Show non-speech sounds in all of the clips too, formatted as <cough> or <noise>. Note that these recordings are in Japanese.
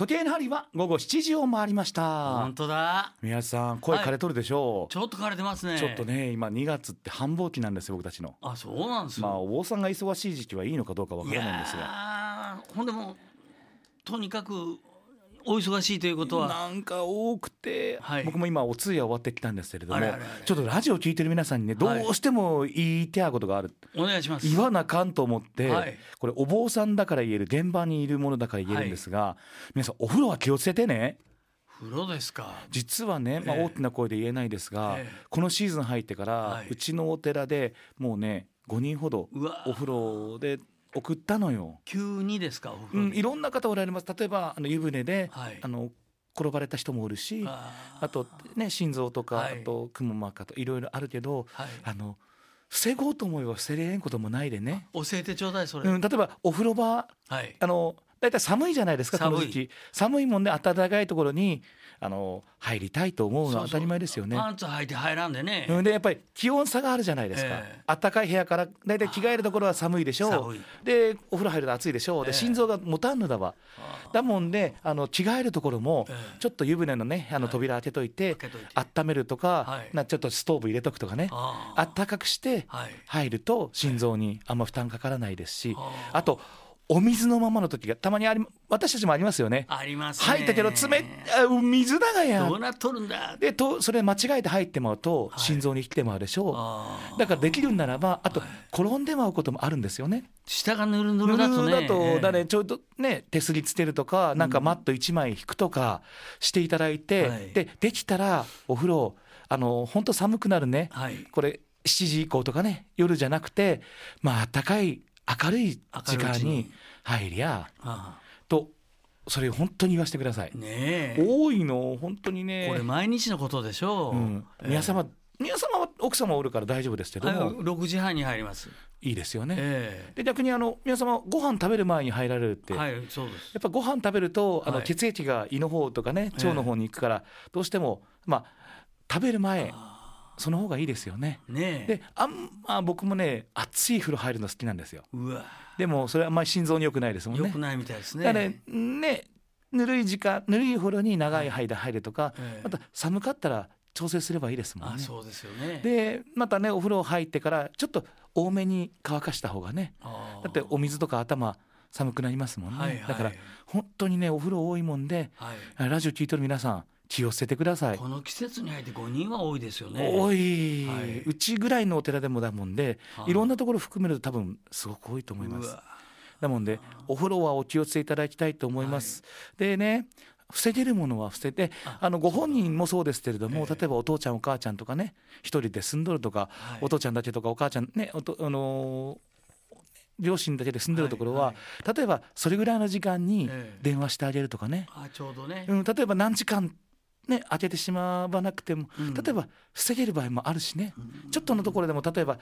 時計の針は午後7時を回りました。本当だ。宮津さん声枯れとるでしょう、ちょっと枯れてますね。ちょっとね今2月って繁忙期なんですよ僕たちの。あそうなんですよ、まあお坊さんが忙しい時期はいいのかどうかわからないんですが。ほんでもとにかくお忙しいということは。なんか多くて、はい。僕も今お通夜終わってきたんですけれどもちょっとラジオ聞いてる皆さんにねどはい。うしても言いてあことがある、お願いします。言わなあかんと思って、はい。これお坊さんだから言える現場にいるものだから言えるんですが、皆さんお風呂は気をつけてね。風呂ですか。実はね、まあ、ええ。大きな声で言えないですが、ええ。このシーズン入ってから、はい。うちのお寺でもうね5人ほどうわお風呂で送ったのよ。急にですかおう風呂ん、いろんな方おられます。例えばあの湯船で、はい。あの転ばれた人もおるしあとね心臓とか、はい。あとくも膜下といろいろあるけど、はい。あの防ごうと思えば防げんこともないでね、教えてちょうだいそれ、うん、例えばお風呂場はい。あの大体寒いじゃないですかこの寒い時期。寒いもんで暖かいところにあの入りたいと思うのは当たり前ですよね。パンツ履いて入らんでね、うん、でやっぱり気温差があるじゃないですか、ええ。暖かい部屋から大体着替えるところは寒いでしょう。でお風呂入ると暑いでしょう。でええ。心臓が持たんのだわ、だもんであの着替えるところもええ。ちょっと湯船のねあのはい。扉開けといて,、開けといて。温めるとか、はい。なちょっとストーブ入れとくとかね。ああったかくしてはい。入ると心臓にあんま負担かからないですし、ああとお水のままの時がたまにあり私たちもありますよね。ありますね。入ったけど冷あ水だがや。どうなっとるんだ。でとそれ間違えて入ってまうとはい。心臓に来てまうでしょう、あー。だからできるんならばあと転んでまうこともあるんですよね。下がぬるぬぬるるだとねだとええ。だねちょうどね手すりつけるとかなんかマット1枚引くとかしていただいて、はい。でできたらお風呂あの本当寒くなるね、はい。これ7時以降とかね夜じゃなくてまあ暖かい明るい時間に入りゃあとそれを本当に言わせてください。あ。ねえ。多いの本当にね。これ毎日のことでしょう、うん、皆様、皆様は奥様おるから大丈夫ですけどはい、も、6時半に入ります。いいですよね。えで逆にあの皆様ご飯食べる前に入られるって、えはい、やそうです。っぱご飯食べるとあのはい。血液が胃の方とかねええ腸の方に行くから、どうしてもまあ食べる前あその方がいいですよね。あねえ。であんま僕もね熱い風呂入るの好きなんですよ。うわ、でもそれはあんまり心臓に良くないですもんね良く。ないみたいですね。だからねねぬるい時間ぬるい風呂に長い間入るとか、ええまた寒かったら調整すればいいですもんあ、ね。そうですよね。でまたねお風呂入ってからちょっと多めに乾かした方がねだってお水とか頭寒くなりますもんね、はいはいだから本当にねお風呂多いもんではい。ラジオ聞いてる皆さん気をつけてください。この季節に入って5人は多いですよね。多い。い、はい。うちぐらいのお寺でもだもんではあいろんなところ含めると多分すごく多いと思います。だもんでお風呂はお気をつけいただきたいと思います、でね防げるものは防いでああのご本人もそうですけれども、ええ。例えばお父ちゃんお母ちゃんとかね一人で住んどるとか、はい。お父ちゃんだけとかお母ちゃんねおとあのー両親だけで住んでるところは、はい。例えばそれぐらいの時間にええ。電話してあげるとかね、あ、ちょうどね。うん、例えば何時間ね開けてしまわなくても、うん。例えば防げる場合もあるしね、うん。ちょっとのところでも例えば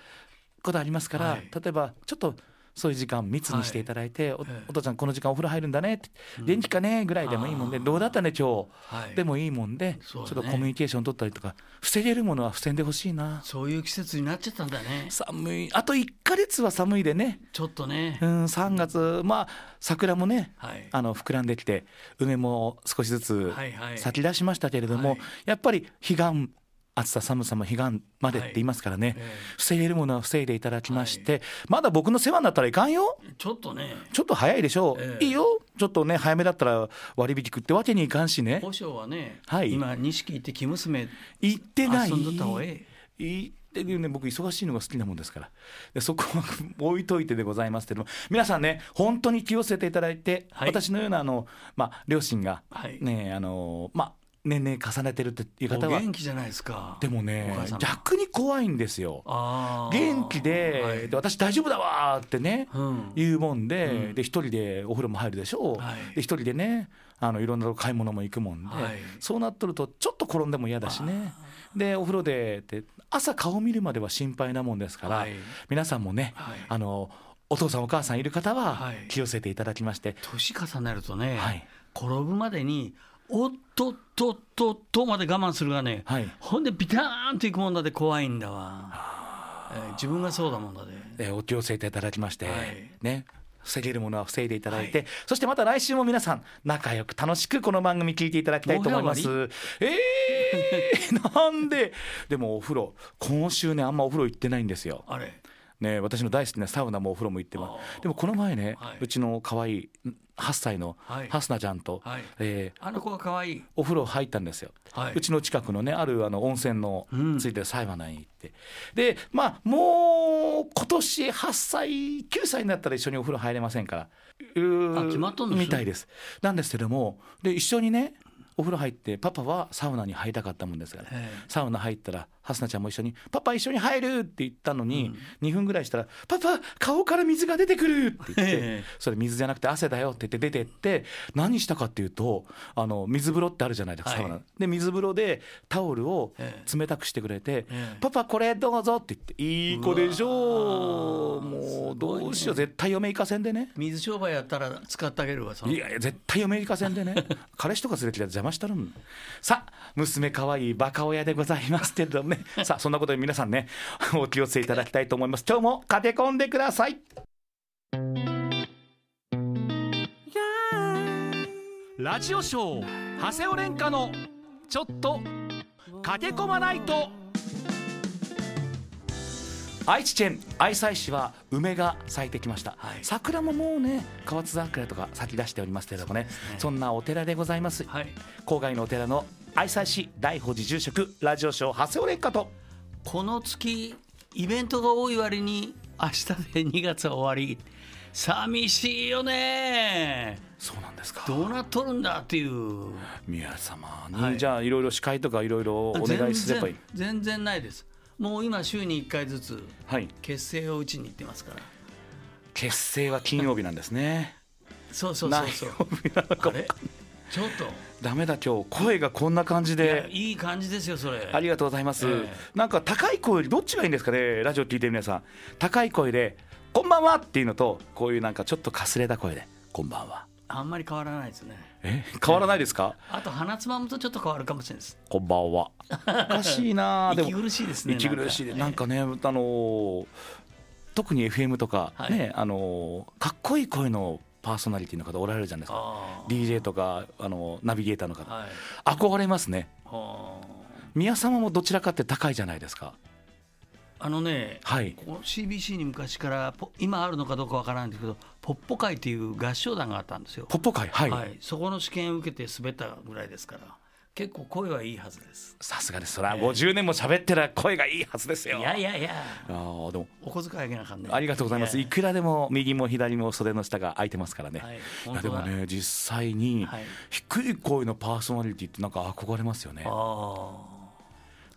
ことありますから、はい。例えばちょっとそういう時間密にしてい。ただいて、おええ。お父ちゃんこの時間お風呂入るんだねって、うん。電気かねぐらいでもいいもんでどうだったね今はい。日でもいいもんで、ね。ちょっとコミュニケーション取ったりとか防げるものは防いでほしいな。そういう季節になっちゃったんだね。寒い。あと1か月は寒いでね、ちょっとね。う。ん、3月まあ桜もねはい。あの膨らんできて梅も少しずつはいはい。咲き出しましたけれども、はい。やっぱり彼岸暑さ寒さも彼岸までって言いますからね、え防げるものは防いでいただきまして、まだ僕の世話になったらいかんよ。えちょっとね。ちょっと早いでしょう、ええ。いいよ。ちょっとね早めだったら割引ってわけにいかんしね。保証はね、はい。今錦行って生娘行ってない。遊んどった方がえ行ってるね。僕忙しいのが好きなもんですから。でそこは置いといてでございますけども。皆さんね本当に気をつけていただいて、はい。私のようなあの、まあ、両親がはい。ねあのまあ年齢重ねてるっていうお方は元気じゃないですか。でもね逆に怖いんですよ。元気で,、はい。で私大丈夫だわーってね、うん。言うもんで,、うん。で一人でお風呂も入るでしょう、はい。で一人でねあのいろんな買い物も行くもんで、はい。そうなっとるとちょっと転んでも嫌だしね。でお風呂でで朝顔見るまでは心配なもんですから、はい。皆さんもね、はい。あのお父さんお母さんいる方ははい。気をつけていただきまして、年重ねるとね、はい。転ぶまでにおっとっとっとっとまで我慢するがね、はい。ほんでビターンといくもんだで怖いんだわ、えー自分がそうだもんだで。えーお気をつけていただきまして、はい。ね。防げるものは防いでいただいて、そしてまた来週も皆さん仲良く楽しくこの番組聞いていただきたいと思います。もえー、<laughs> なんで？でもお風呂今週ねあんまお風呂行ってないんですよ。あれ？ね、私の大好きなサウナもお風呂も行ってまあすでもこの前ね、はい。うちの可愛い8歳のはい。ハスナちゃんと、はい。えーあの子が可愛い。お風呂入ったんですよ、はい。うちの近くのねあるあの温泉のうん。ついてるサウナに行って、でまあもう今年8歳9歳になったら一緒にお風呂入れませんから。あ決まっとんですみたいです。なんですけどもで一緒にねお風呂入ってパパはサウナに入りたかったもんですから。え。サウナ入ったらハスナちゃんも一緒に「パパ一緒に入る!」って言ったのに、2分ぐらいしたら「パパ顔から水が出てくる!」って言って、ええそれ水じゃなくて汗だよって言って出てって何したかっていうとあの水風呂ってあるじゃないですか、はい。で水風呂でタオルをえ冷たくしてくれて「ええパパこれどうぞ」って言って「いい子でしょうもうどうしよう、ね。絶対嫁行かせんでね。水商売やったら使ってあげるわその。いやいや絶対嫁行かせんでね。彼氏とか連れてきたら邪魔したるんさあ娘可愛いバカ親でございますけれどもねさあそんなことで皆さんね <laughs> お気をつけいただきたいと思います。今日も駆け込んでください。ラジオショー長谷尾廉歌のちょっと駆け込まないと愛知県愛西市は梅が咲いてきました、はい。桜ももうね河津桜とか咲き出しておりますけれどもね。ね。そんなお寺でございます、はい。郊外のお寺の愛西市大宝寺住職ラジオショー長谷尾廉歌と。この月イベントが多い割に明日で2月は終わり。寂しいよね。そうなんですか。どうなっとるんだっていう。宮様に、はい。じゃあいろいろ司会とかいろいろお願いすればいい全然ないです。もう今週に1回ずつはい。結成を打ちに行ってますから。結成は金曜日なんですね。<laughs> そうそうそうそう。何曜日なのかあれちょっと。ダメだ今日声がこんな感じで。いい感じですよそれ。ありがとうございます、ええ。なんか高い声よりどっちがいいんですかねラジオ聞いてる皆さん。高い声で「こんばんは」っていうのとこういうなんかちょっとかすれた声で「こんばんは。あんまり変わらないですね」え？変わらないですか、あと鼻つまむとちょっと変わるかもしれないですこんばんは。おかしいな <laughs> でも息苦しいですね息苦しいでなんかね。あのー特に FM とかはい。ね、あのーかっこいい声のパーソナリティの方おられるじゃないですか。DJ とかあのナビゲーターの方。はい。憧れますね。は宮様もどちらかって高いじゃないですか。ああのねはい。CBC に昔からポ今あるのかどうかわからないんですけどポッポ会っていう合唱団があったんですよ、ポッポ会？はい、はい、そこの試験を受けて滑ったぐらいですから結構声はいいはずです。さすがです。それは50年も喋ってら声がいいはずですよ。いやいやいや。あーでも。お小遣いあげなあかんね。ありがとうございます。やいくらでも右も左も袖の下が空いてますからね、はい。いやでもね実際にはい。低い声のパーソナリティってなんか憧れますよね。ああ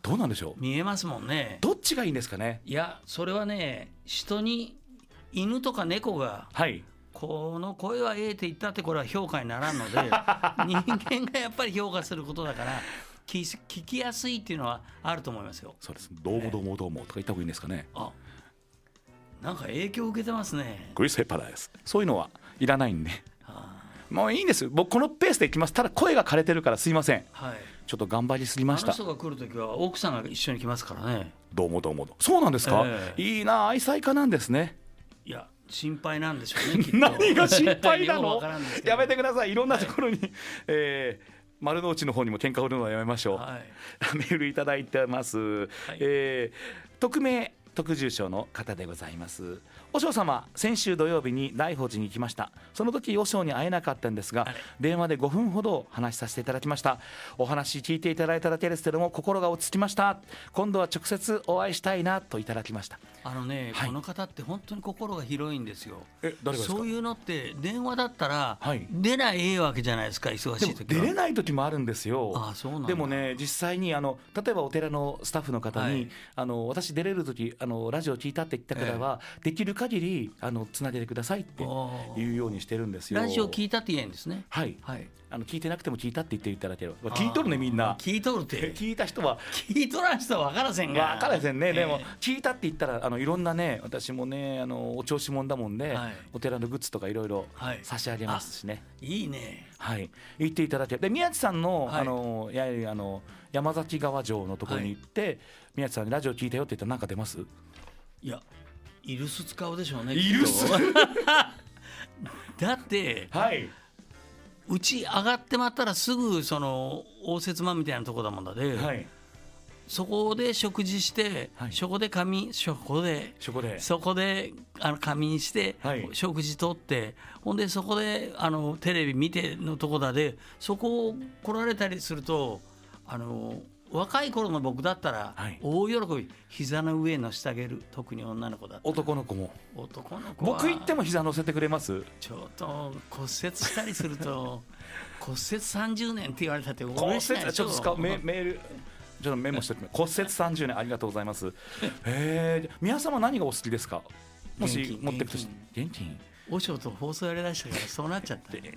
どうなんでしょう？見えますもんね。どっちがいいんですかね？いやそれはね人に犬とか猫がはいこの声はええって言ったってこれは評価にならんので <laughs> 人間がやっぱり評価することだから聞聞きやすいっていうのはあると思いますよ。そうです。どうもどうもどうもとか言った方がいいんですかね。あなんか影響を受けてますね。グリスヘッパーです。そういうのはいらないんで。あもういいんです。僕このペースでいきます。ただ声が枯れてるからすいません。はい。ちょっと頑張りすぎました。あの人が来る時は奥さんが一緒に来ますからね。どうもどうもどう。もそうなんですか、ええ。いいな愛妻家なんですね。いや心配なんでしょうね <laughs> 何が心配なの？やめてください。いろんなところに、えー丸の内の方にも喧嘩売るのはやめましょう、はい。<laughs> メールいただいてます、えー匿名特住所の方でございます和尚様先週土曜日に大宝寺に行きました。その時和尚に会えなかったんですが電話で5分ほど話しさせていただきました。お話聞いていただいただけですけども心が落ち着きました。今度は直接お会いしたいなといただきました。あのね、はい。この方って本当に心が広いんですよ。え誰がですか？そういうのって電話だったらはい。出ないええわけじゃないですか忙しい時は。出れない時もあるんですよ。あそうなんだ。でもね実際にあの例えばお寺のスタッフの方に、はい。あの私出れる時あのラジオ聞いたって言った方は、できる限りあのつなげてくださいっていうようにしてるんですよ。ラジオ聞いたって言えんですね。はい。はい。あの聞いてなくても聞いたって言っていただければ。聞いとるねみんな。聞いとるって。<laughs> 聞いた人は。聞いとらん人は分からせんが。分からへんね、でもえ聞いたって言ったらあのいろんなね私もねあのお調子者だもんで、はい。お寺のグッズとかいろいろはい。差し上げますしね。えいいね。はい、言っていただけで宮地さんの,、はい。あのやはりあの山崎川城のところに行って、宮地さんにラジオ聞いたよって言ったら何か出ます？いやイルス使うでしょうねイルスだってはい。うち上がってまったらすぐその応接間みたいなとこだもんだで、はい。そこで食事して、はいそこで仮眠そこでそこで。そこであの仮眠して、はい食事とってほんでそこであのテレビ見てのとこだでそこを来られたりするとあの若い頃の僕だったら、はい大喜び膝の上のしてあげる特に女の子だったら男の子も。男の子は僕行っても膝乗せてくれます？ちょっと骨折したりすると <laughs> 骨折30年って言われたって骨俺折？ちょっと使うメメール。ちょっとメモしておきます骨折30年ありがとうございます。ええ、皆様何がお好きですか？もし持っていくとし現金。和尚と放送やりだしたからそうなっちゃった、ね、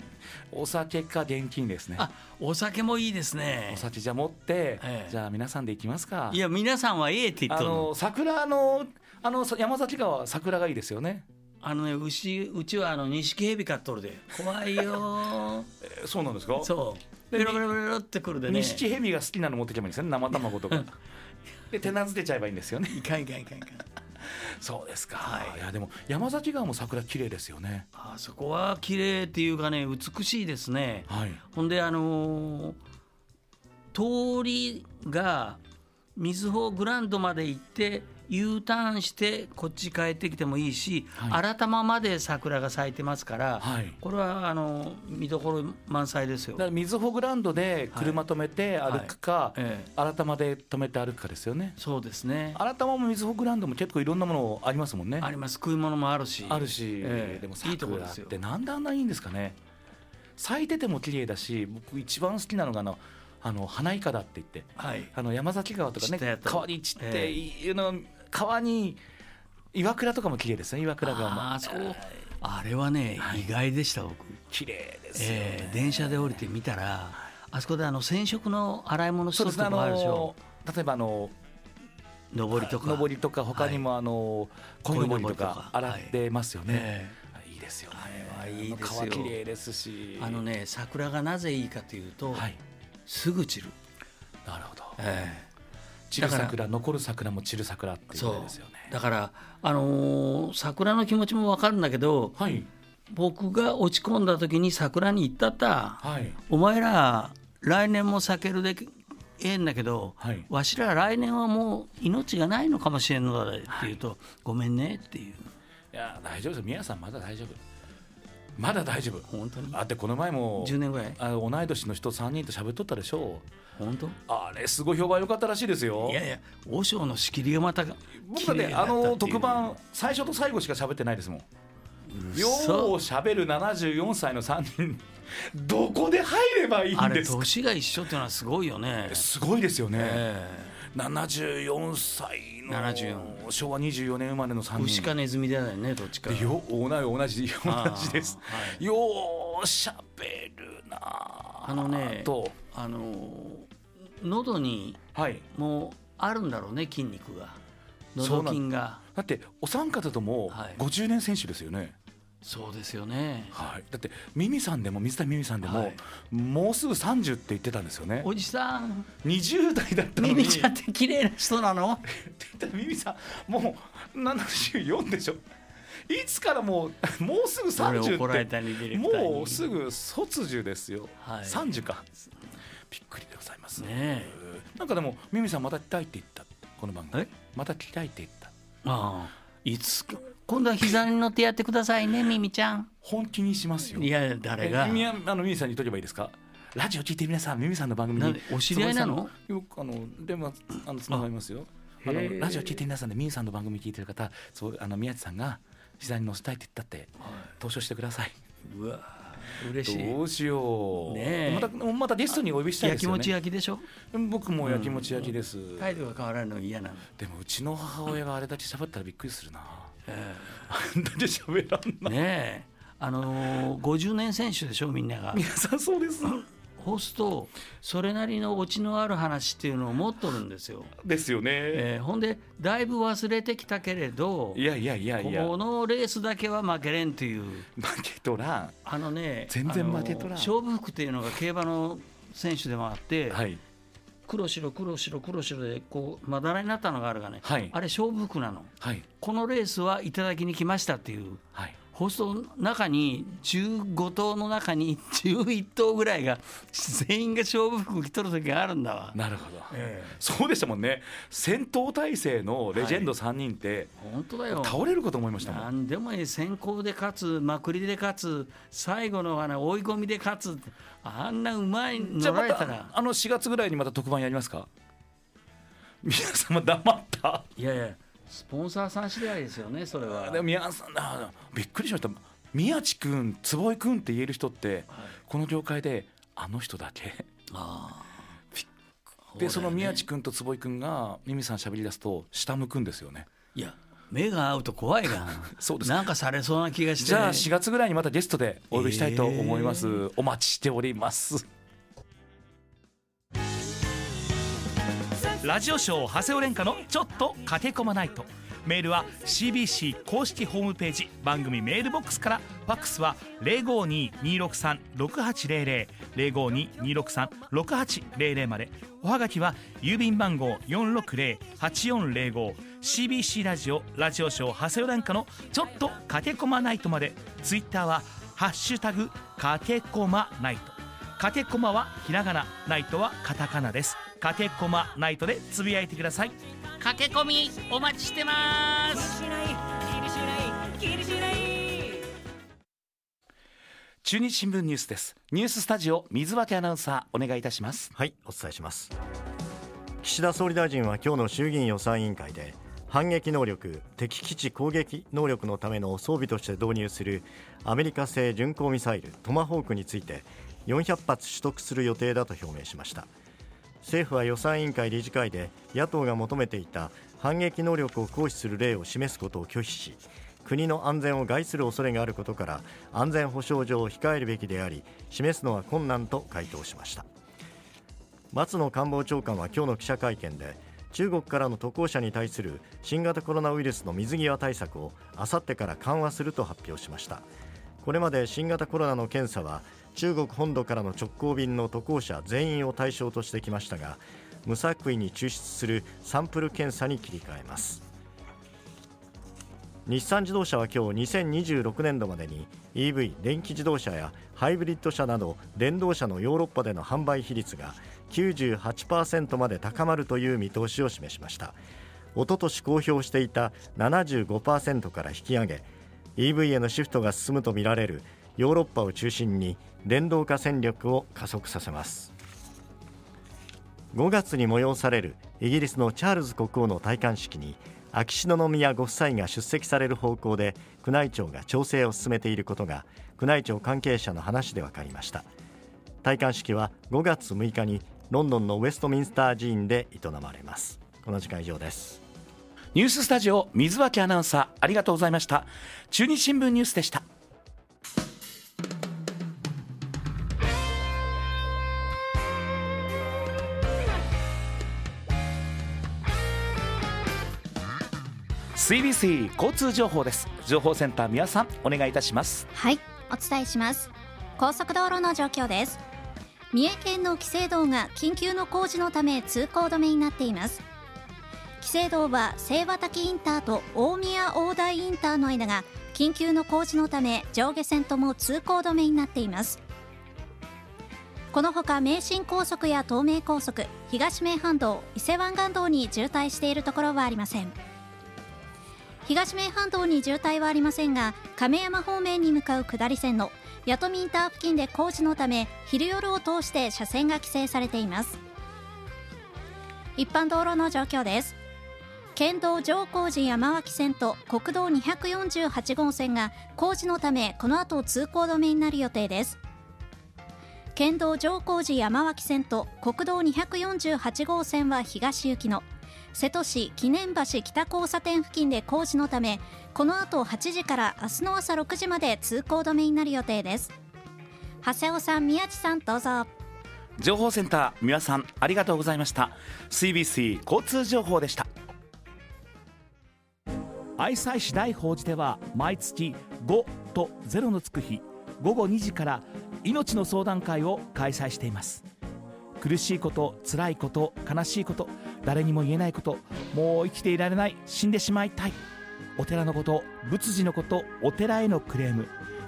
お酒か現金ですね。あお酒もいいですねお酒じゃ持って、ええじゃあ皆さんで行きますか。いや皆さんはええって言っあとるのの桜のあの山崎川は桜がいいですよね。あのね牛うちはあの錦蛇飼っとるで怖いよ <laughs> えーそうなんですか？そうでベロベロベロってくるでね錦蛇が好きなの持ってけばいいんですよね。生卵とか。<laughs> で手なずけちゃえばいいんですよね。いかんいかんいかんいかんそうですか。はいい、やでも山崎川も桜綺麗ですよね。あそこは綺麗っていうかね美しいですねはい。ほんであのー通りが瑞穂グランドまで行って U ターンしてこっち帰ってきてもいいし、はい新玉まで桜が咲いてますから、はい。これはあの見どころ満載ですよだか。ら水穂グランドで車止めて歩くか、ええ、新玉で止めて歩くかですよね。そうですね。新玉も水穂グランドも結構いろんなものありますもんね。あります食い物もあるし。あるし、ええでも桜ってなんであんないいんですかね咲いてても綺麗だし僕一番好きなのがあのあの花いかだって言ってはい。あの山崎川とかね川に散って、ええいうの川に岩倉とかも綺麗ですね岩倉川も。ああそこあれはね、意外でした僕。綺麗ですよね、ええ電車で降りてみたら、あそこであの染色の洗い物しととこあるでしょ。の。例えばあの上りとか。上りとか他にもあの鯉のぼりとか洗ってますよね、えい。い。ですよね。あれはいいですよ川綺麗ですし。えあのね桜がなぜいいかというと、はい。すぐ散る。なるほど。ええ散る桜残る桜も散る桜っていうですよね。だからあのー桜の気持ちもわかるんだけどはい。僕が落ち込んだ時に桜に行ったったはい。お前ら来年も避けるでええんだけど、はい。わしら来年はもう命がないのかもしれんのだって言うと、ごめんねっていう。いや大丈夫です。宮さんまだ大丈夫。まだ大丈夫。本当に。だってこの前も10年ぐらい。あの同い年の人3人と喋っとったでしょ本当？あれすごい評判良かったらしいですよ。いやいや和尚の仕切りがまた僕だってあの特番最初と最後しか喋ってないですもん。よう喋る74歳の3人。どこで入ればいいんですか？年が一緒っていうのはすごいよね。すごいですよね、え74歳の74昭和24年生まれの3え牛人かネズミだよねどっちか。でよ同じ同じ同じです、はい。ようしゃべるなあのねと。あの喉にはい。もうあるんだろうね筋肉が。喉筋が。だってお三方ともはい。50年選手ですよね、そうですよね。はい、だってミミさんでも水谷ミミさんでも、はい。もうすぐ30って言ってたんですよね。おじさん。20代だったのに。ミミちゃんって綺麗な人なの？って言ったらミミさんもう74でしょ。いつからもうもうすぐ俺30怒られったねディレクターに。もうすぐ卒樹ですよ、はい。30かびっくりでございます。ねえ。なんかでもミミさんまた来たいって言った？この番組。え？また来たいって言った。ああ。いつか。今度は膝に乗ってやってくださいねミミちゃん。本気にしますよ。いや誰が？えみやあのミミさんに言っとけばいいですか？ラジオ聞いて皆さんミミさんの番組に。お知り合いなの？よくあの電話あのつながりますよ。あのラジオ聞いて皆さんでミミさんの番組聞いてる方そうあの宮地さんが膝に乗せたいって言ったって投書してください。うわ嬉しい。どうしよう、ねえ。またまたゲストにお呼びしたいですよね。やきもち焼きでしょ？僕もやきもち焼きです、態度が変わらないの嫌なの。でもうちの母親があれだけ喋ったらびっくりするな。えあんだけ喋らんえなねえ。あのー、50年選手でしょみんなが。皆さんそうですそうするとそれなりのオチのある話っていうのを持っとるんですよ。ですよね、えーほんでだいぶ忘れてきたけれどいやいやいやいや。このレースだけは負けれんっていう。負けとらん。あのね全然負けとらん。勝負服っていうのが競馬の選手でもあって、はい。黒白黒白黒白でこうまだらになったのがあるがね、はい。あれ勝負服なの。はい。このレースはいただきに来ましたっていう。はい放送の中に15頭の中に <laughs> 11頭ぐらいが全員が勝負服着とる時があるんだわ。なるほど、ええ。そうでしたもんね。戦闘態勢のレジェンド3人って、本当だよ。倒れるかと思いましたもん。なんでもいい先行で勝つまくりで勝つ最後のあの追い込みで勝つあんなうまいじゃあま乗られたら。たあの4月ぐらいにまた特番やりますか？皆様黙った。いやいやスポンサーさん次第ですよねそれは。でも宮さんあびっくりしました。宮地君坪井君って言える人ってこの業界であの人だけ。あでその宮地地君と坪井君がミミさん喋り出すと下向くんですよね。いや目が合うと怖いが <laughs> そうです。なんかされそうな気がして。じゃあ4月ぐらいにまたゲストでお呼びしたいと思います、えお待ちしておりますラジオショー長谷尾廉歌のちょっと駆け込まないと。メールは CBC 公式ホームページ番組メールボックスから。ファックスは052-263-6800 052-263-6800まで。おはがきは郵便番号460-8405 CBC ラジオラジオショー長谷尾廉歌のちょっと駆け込まないとまで。ツイッターはハッシュタグ駆け込まないと。かけこまはひらがなナイトはカタカナです。かけこまナイトでつぶやいてください。駆け込みお待ちしてます。中日新聞ニュースです。ニューススタジオ水分アナウンサーお願いいたします。はいお伝えします。岸田総理大臣は今日の衆議院予算委員会で反撃能力敵基地攻撃能力のための装備として導入するアメリカ製巡航ミサイルトマホークについて400発取得する予定だと表明しました政府は予算委員会理事会で野党が求めていた反撃能力を行使する例を示すことを拒否し国の安全を害する恐れがあることから安全保障上控えるべきであり示すのは困難と回答しました。松野官房長官は今日の記者会見で中国からの渡航者に対する新型コロナウイルスの水際対策をあさってから緩和すると発表しました。これまで新型コロナの検査は中国本土からの直行便の渡航者全員を対象としてきましたが無作為に抽出するサンプル検査に切り替えます。日産自動車は今日2026年度までに EV 電気自動車やハイブリッド車など電動車のヨーロッパでの販売比率が98%まで高まるという見通しを示しました。一昨年公表していた75%から引き上げ EV へのシフトが進むとみられるヨーロッパを中心に電動化戦略を加速させます。5月に催されるイギリスのチャールズ国王の戴冠式に秋篠宮ご夫妻が出席される方向で宮内庁が調整を進めていることが宮内庁関係者の話で分かりました。戴冠式は5月6日にロンドンのウェストミンスター寺院で営まれます。この時間以上です。ニューススタジオ水分アナウンサーありがとうございました。中日新聞ニュースでした。CBC 交通情報です。情報センター宮さんお願いいたします。はいお伝えします。高速道路の状況です。三重県の紀勢道が緊急の工事のため通行止めになっています。紀勢道は清和滝インターと大宮大台インターの間が緊急の工事のため上下線とも通行止めになっています。このほか名神高速や東名高速東名阪道伊勢湾岸道に渋滞しているところはありません。東名阪道に渋滞はありませんが亀山方面に向かう下り線の弥富インター付近で工事のため昼夜を通して車線が規制されています。一般道路の状況です。県道上高寺山脇線と国道248号線が工事のためこの後通行止めになる予定です。県道上高寺山脇線と国道248号線は東行きの瀬戸市記念橋北交差点付近で工事のためこの後8時から明日の朝6時まで通行止めになる予定です。長谷尾さん宮地さんどうぞ。情報センター三輪さんありがとうございました。CBC 交通情報でした。愛妻市大宝寺では毎月5と0のつく日午後2時から命の相談会を開催しています。苦しいこと辛いこと悲しいこと誰にも言えないこともう生きていられない死んでしまいたい。お寺のこと仏事のことお寺へのクレーム。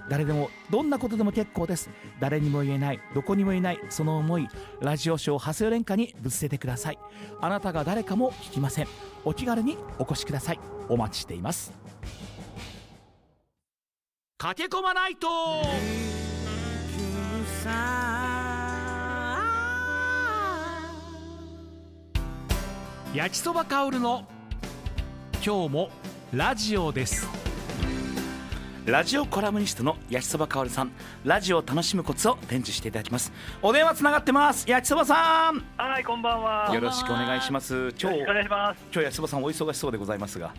誰でもどんなことでも結構です。誰にも言えないどこにも言えないその思いラジオショー長谷連歌にぶつけてください。あなたが誰かも聞きません。お気軽にお越しください。お待ちしています。駆け込まないと焼きそば香るの今日もラジオです。ラジオコラムニストの焼きそばかおるさん。ラジオを楽しむコツを伝授していただきます。お電話つながってます。焼きそばさん。はい、こんばんは。よろしくお願いします。今日よろしくお願いします。今日焼きそばさんお忙しそうでございますが。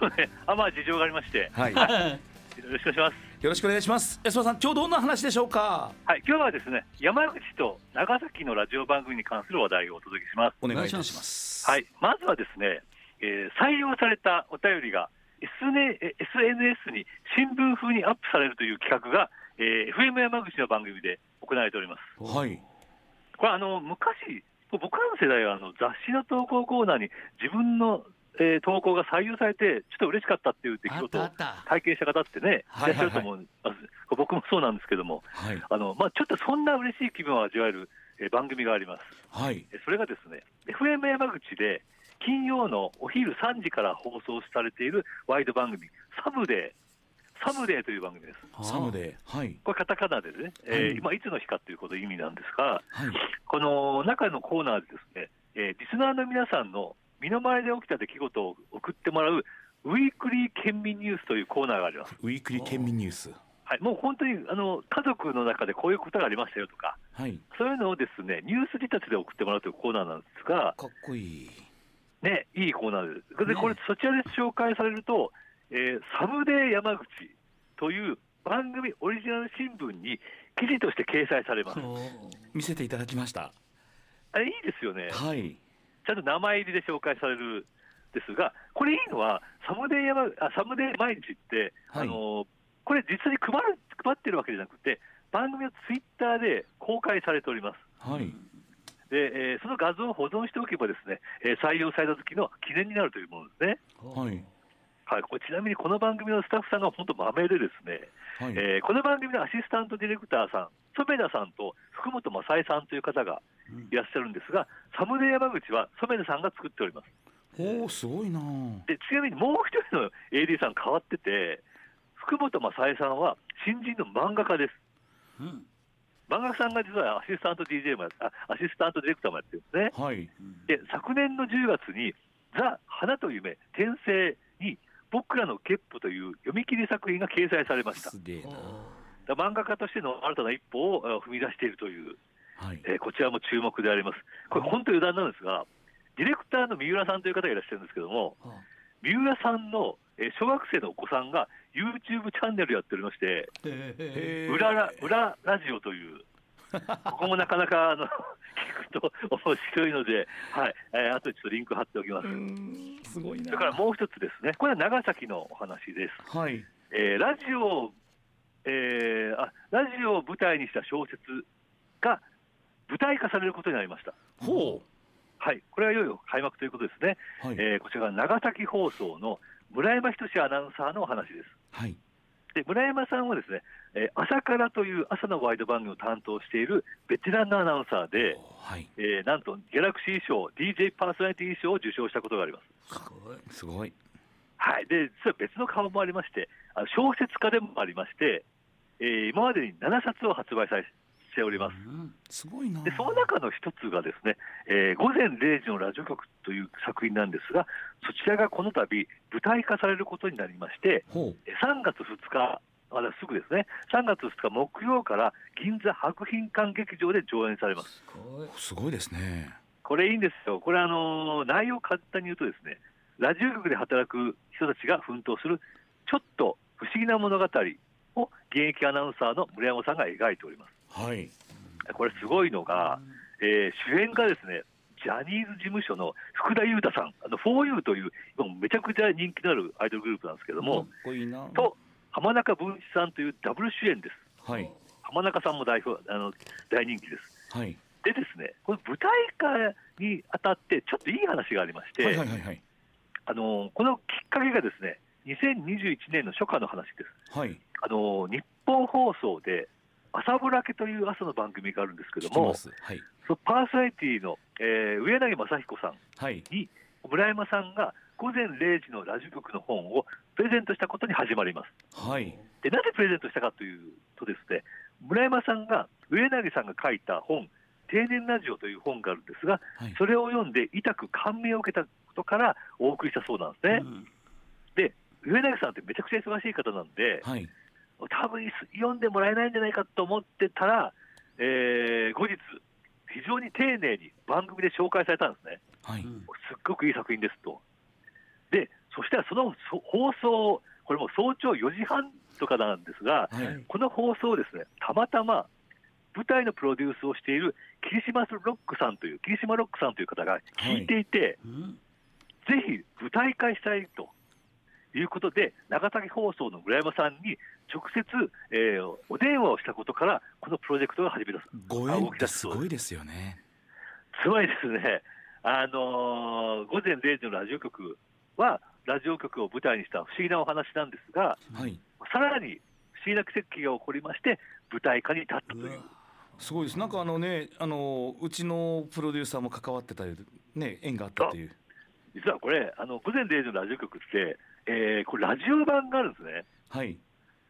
そうね、あ、まあ、事情がありまして、はい。<laughs> よろしくお願いします。よろしくお願いします焼きそばさん今日どんな話でしょうか？はい、今日はですね、山口と長崎のラジオ番組に関する話題をお届けします。お願いしますはい、まずはですね、えー採用されたお便りが SN SNS に新聞風にアップされるという企画が、えー FM 山口の番組で行われております。はいこれあの昔、僕らの世代はあの雑誌の投稿コーナーに自分の、えー投稿が採用されて、ちょっと嬉しかったっていう出来事を体験した方ってね、はいはいはい。いらっしゃると思います、僕もそうなんですけども、はい。あのまあ、ちょっとそんな嬉しい気分を味わえる、えー番組があります。はい。えそれがですね、FM 山口で金曜のお昼3時から放送されているワイド番組、 Someday、Someday という番組です。サムではい。これ、カタカナでね、えーはい。今、いつの日かということ意味なんですが、はい。この中のコーナーでですね、えーリスナーの皆さんの身の回りで起きた出来事を送ってもらう、ウィークリー県民ニュースというコーナーがあります。ウィークリー県民ニュース。はい、もう本当にあの家族の中でこういうことがありましたよとか、はい。そういうのをですねニュース仕立てで送ってもらうというコーナーなんですが、かっこいい。ね、いいコーナーです。で、ね。これ、そちらで紹介されると、えーサムデー山口という番組オリジナル新聞に記事として掲載されます。見せていただきました。あれいいですよね。はいちゃんと名前入りで紹介されるんですが、これいいのは、サムデー山あサムデー毎日って、はいあのこれ、実に配る配ってるわけじゃなくて、番組のツイッターで公開されております。はいで、えーその画像を保存しておけばですね、えー採用された時の記念になるというものですね。はいはい、これちなみにこの番組のスタッフさんが本当まめでですね、はいえーこの番組のアシスタントディレクターさん、染田さんと福本正恵さんという方がいらっしゃるんですが、サムネ山口は染田さんが作っております。おおすごいなでちなみにもう一人の AD さん変わってて、福本正恵さんは新人の漫画家です。うん漫画家さんが実はアシスタント DJ もやあアシスタントディレクターもやってるんですね。はいで昨年の10月に「ザ・花と夢転生」に「僕らのゲップ」という読み切り作品が掲載されました。漫画家としての新たな一歩をえー踏み出しているという、はい。えーこちらも注目であります。これ、本当余談なんですが、ディレクターの三浦さんという方がいらっしゃるんですけども、三浦さんのえー小学生のお子さんが YouTube チャンネルやっておりまして、へー。裏ラ裏ラジオという、<laughs> ここもなかなかあの聞くと面白いので、はい。えー、あとちょっとリンク貼っておきます。すごいな。それからもう一つですね、これは長崎のお話です。はい。えーラジオを、えーあ、ラジオを舞台にした小説が舞台化されることになりました。ほはい、これはいよいよ開幕ということですね。うはいえーこちらが長崎放送の村山仁アナウンサーのお話です。はいで村山さんはですね、えー朝からという朝のワイド番組を担当しているベテランのアナウンサーで、はいえーなんとギャラクシー賞 DJ パーソナリティ賞を受賞したことがあります。すごいすごいはい、で実は別の顔もありまして、あの小説家でもありまして、えー今までに7冊を発売されしております。うん。すごいな。でその中の一つがですね、えー午前0時のラジオ局という作品なんですが、そちらがこの度舞台化されることになりまして、ほえー3月2日、まだすぐですね、3月2日木曜から銀座博品館劇場で上演されます。すごい。うすごいですね。これいいんですよ、これ、あのー内容を簡単に言うとですね、ラジオ局で働く人たちが奮闘する、ちょっと不思議な物語を現役アナウンサーの村山さんが描いております。はい。これすごいのが、えー主演がですね、ジャニーズ事務所の福田裕太さん、あの 4U という、今めちゃくちゃ人気のあるアイドルグループなんですけどかっも、こいいな。と浜中文一さんというダブル主演です。はい。浜中さんも代表あの大人気です。はい。でですね、この舞台化にあたって、ちょっといい話がありまして、はいはいはいはい。あのこのきっかけがですね、2021年の初夏の話です。はい。あの日本放送で朝ぼらけという朝の番組があるんですけどもはい。そのパーソナリティの、えー上柳正彦さんはい。に村山さんが午前0時のラジオ局の本をプレゼントしたことに始まります。はい。でなぜプレゼントしたかというとですね村山さんが上柳さんが書いた本「定年ラジオ」という本があるんですがはい。それを読んで痛く感銘を受けたことからお送りしたそうなんですね。うん。で上柳さんってめちゃくちゃ忙しい方なんではい多分読んでもらえないんじゃないかと思ってたら、えー後日非常に丁寧に番組で紹介されたんですね。はい。うん。すっごくいい作品ですと。で、そしたらそのそ放送、これも早朝4時半とかなんですが、はい。この放送をですね、たまたま舞台のプロデュースをしている霧島ロックさんという、霧島ロックさんという方が聞いていて、うん。ぜひ舞台化したいということで、長崎放送の村山さんに直接、えーお電話をしたことから、このプロジェクトが始めたご縁ってすごいですよね。つまりです。ね、あのー午前0時のラジオ局は、ラジオ局を舞台にした不思議なお話なんですが、はい。さらに不思議な奇跡が起こりまして、舞台化に至ったという。すごいです。なんかあのねあのうちのプロデューサーも関わってたりね縁があったという。実はこれ、あの午前0時のラジオ局って、えーこれ、ラジオ版があるんですね。はい。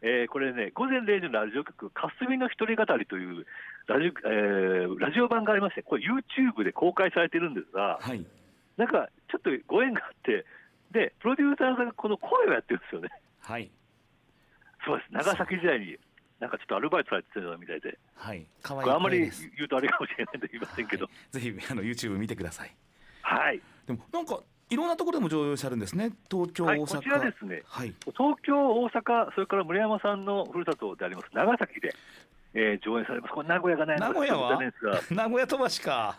えーこれね、午前0時のラジオ局、霞の一人語りというラジオ,、えーラジオ版がありまして、これ、YouTube で公開されてるんですが、はい。なんかちょっとご縁があって、で、プロデューサーさんがこの声をやってるんですよね。はい。そうです、長崎時代に、なんかちょっとアルバイトされてたみたいで、はい。可愛いこれ、あんまり言うとあれかもしれないと言いませんけど、ぜひあの YouTube 見てください。はい、でもなんかいろんなところでも上映されるんですね。東京、はい、大阪。こちらですね、はい。東京、大阪、それから村山さんのふるさとであります。長崎で、えー上演されます、これ、名古屋がない名古屋名古屋飛ばしか。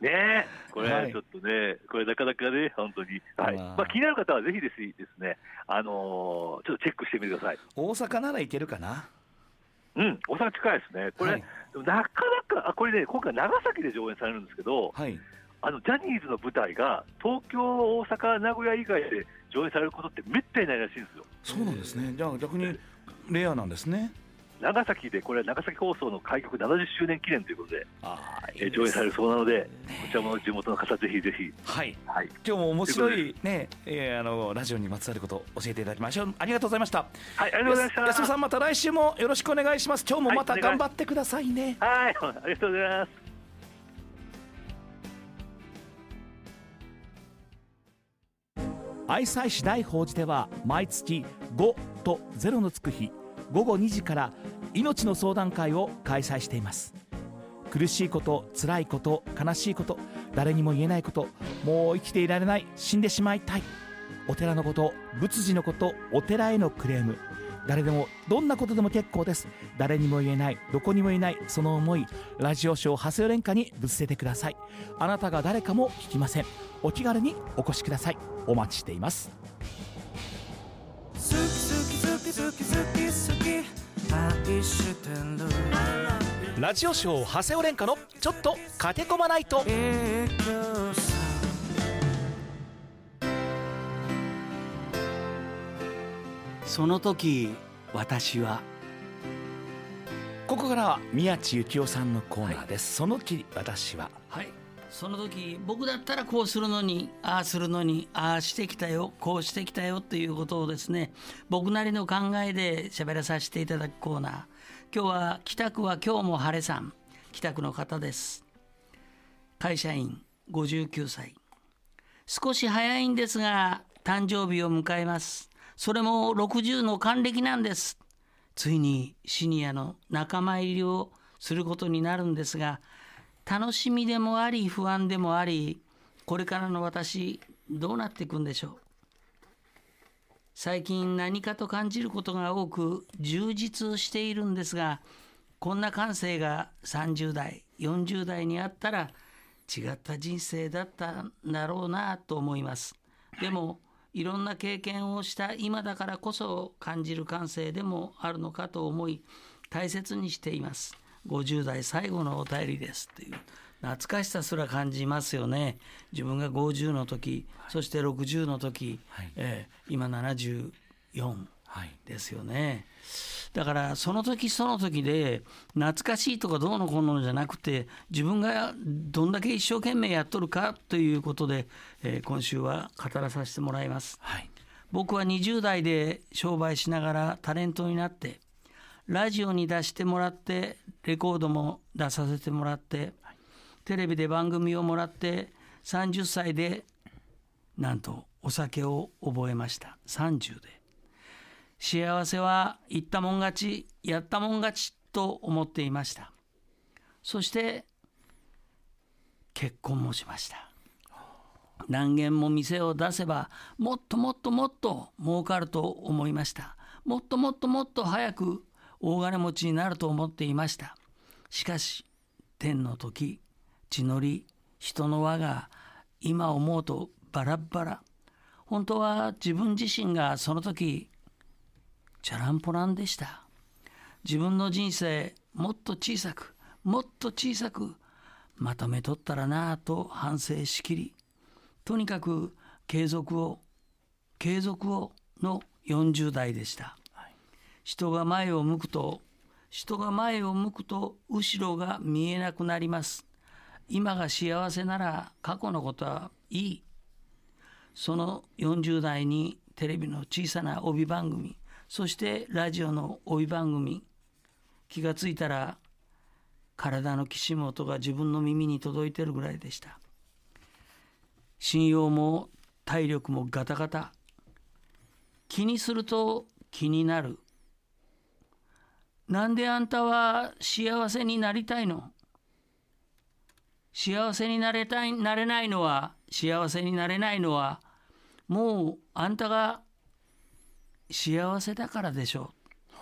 ねえ、これ、はい。ちょっとね、これ、なかなかね、本当に、はい。まあまあ、気になる方はぜひですね、あのーちょっとチェックしてみてください。大阪なら行けるかな？うん、大阪近いですね、これ、はい。なかなか、あこれね、今回、長崎で上演されるんですけど、はいあのジャニーズの舞台が東京、大阪、名古屋以外で上演されることってめったにないらしいんですよ。そうなんですね。じゃあ逆にレアなんですね。長崎で、これ、長崎放送の開局70周年記念ということで、ああえー上演されるそうなので、こちらも地元の方、ぜひぜひ、はい。はい、今日も面白いね、えーあのラジオにまつわることを教えていただきましょう。ありがとうございました。はい、ありがとうございました。安野さんまた来週もよろしくお願いします。今日もまた頑張ってくださいね、はい、ありがとうございます。愛妻市大法寺では毎月5と0のつく日午後2時から命の相談会を開催しています。苦しいこと辛いこと悲しいこと誰にも言えないこともう生きていられない死んでしまいたい。お寺のこと仏事のことお寺へのクレーム。誰でもどんなことでも結構です。誰にも言えないどこにも言えないその思いラジオショー長谷連歌にぶつけてください。あなたが誰かも聞きません。お気軽にお越しください。お待ちしています。ラジオショー長谷尾廉歌のちょっと駆け込まないとその時私はここからは宮地幸雄さんのコーナーです、そのき私は。はい。その時僕だったらこうするのにああするのにああしてきたよこうしてきたよっていうことをですね僕なりの考えで喋らさせていただくコーナー。今日は北区は今日も晴れさん。北区の方です。会社員59歳。少し早いんですが誕生日を迎えますそれも60の還暦なんです。ついにシニアの仲間入りをすることになるんですが楽しみでもあり不安でもありこれからの私どうなっていくんでしょう？最近何かと感じることが多く充実しているんですがこんな感性が30代40代にあったら違った人生だったんだろうなと思います。でもいろんな経験をした今だからこそ感じる感性でもあるのかと思い大切にしています。50代最後のお便りです。っていう。懐かしさすら感じますよね。自分が50の時そして60の時、えー今70 4はいですよね。だからその時その時で懐かしいとかどうのこうのじゃなくて自分がどんだけ一生懸命やっとるかということで、えー今週は語らさせてもらいます。はい。僕は20代で商売しながらタレントになってラジオに出してもらってレコードも出させてもらってテレビで番組をもらって30歳でなんとお酒を覚えました。30で幸せは言ったもん勝ちやったもん勝ちと思っていました。そして結婚もしました。何軒も店を出せばもっともっともっと儲かると思いました。もっともっともっと早く大金持ちになると思っていました。しかし天の時地の利人の輪が今思うとバラバラ。本当は自分自身がその時チャランポランでした。自分の人生もっと小さくもっと小さくまとめとったらなぁと反省しきりとにかく継続を継続をの40代でした、人が前を向くと人が前を向くと後ろが見えなくなります。今が幸せなら過去のことはいい。その40代にテレビの小さな帯番組そしてラジオの帯番組気がついたら体のきしむ音が自分の耳に届いてるぐらいでした。信用も体力もガタガタ。気にすると気になる。なんであんたは幸せになりたいの？幸せになれたいなれないのは幸せになれないのはもうあんたが幸せだからでしょう。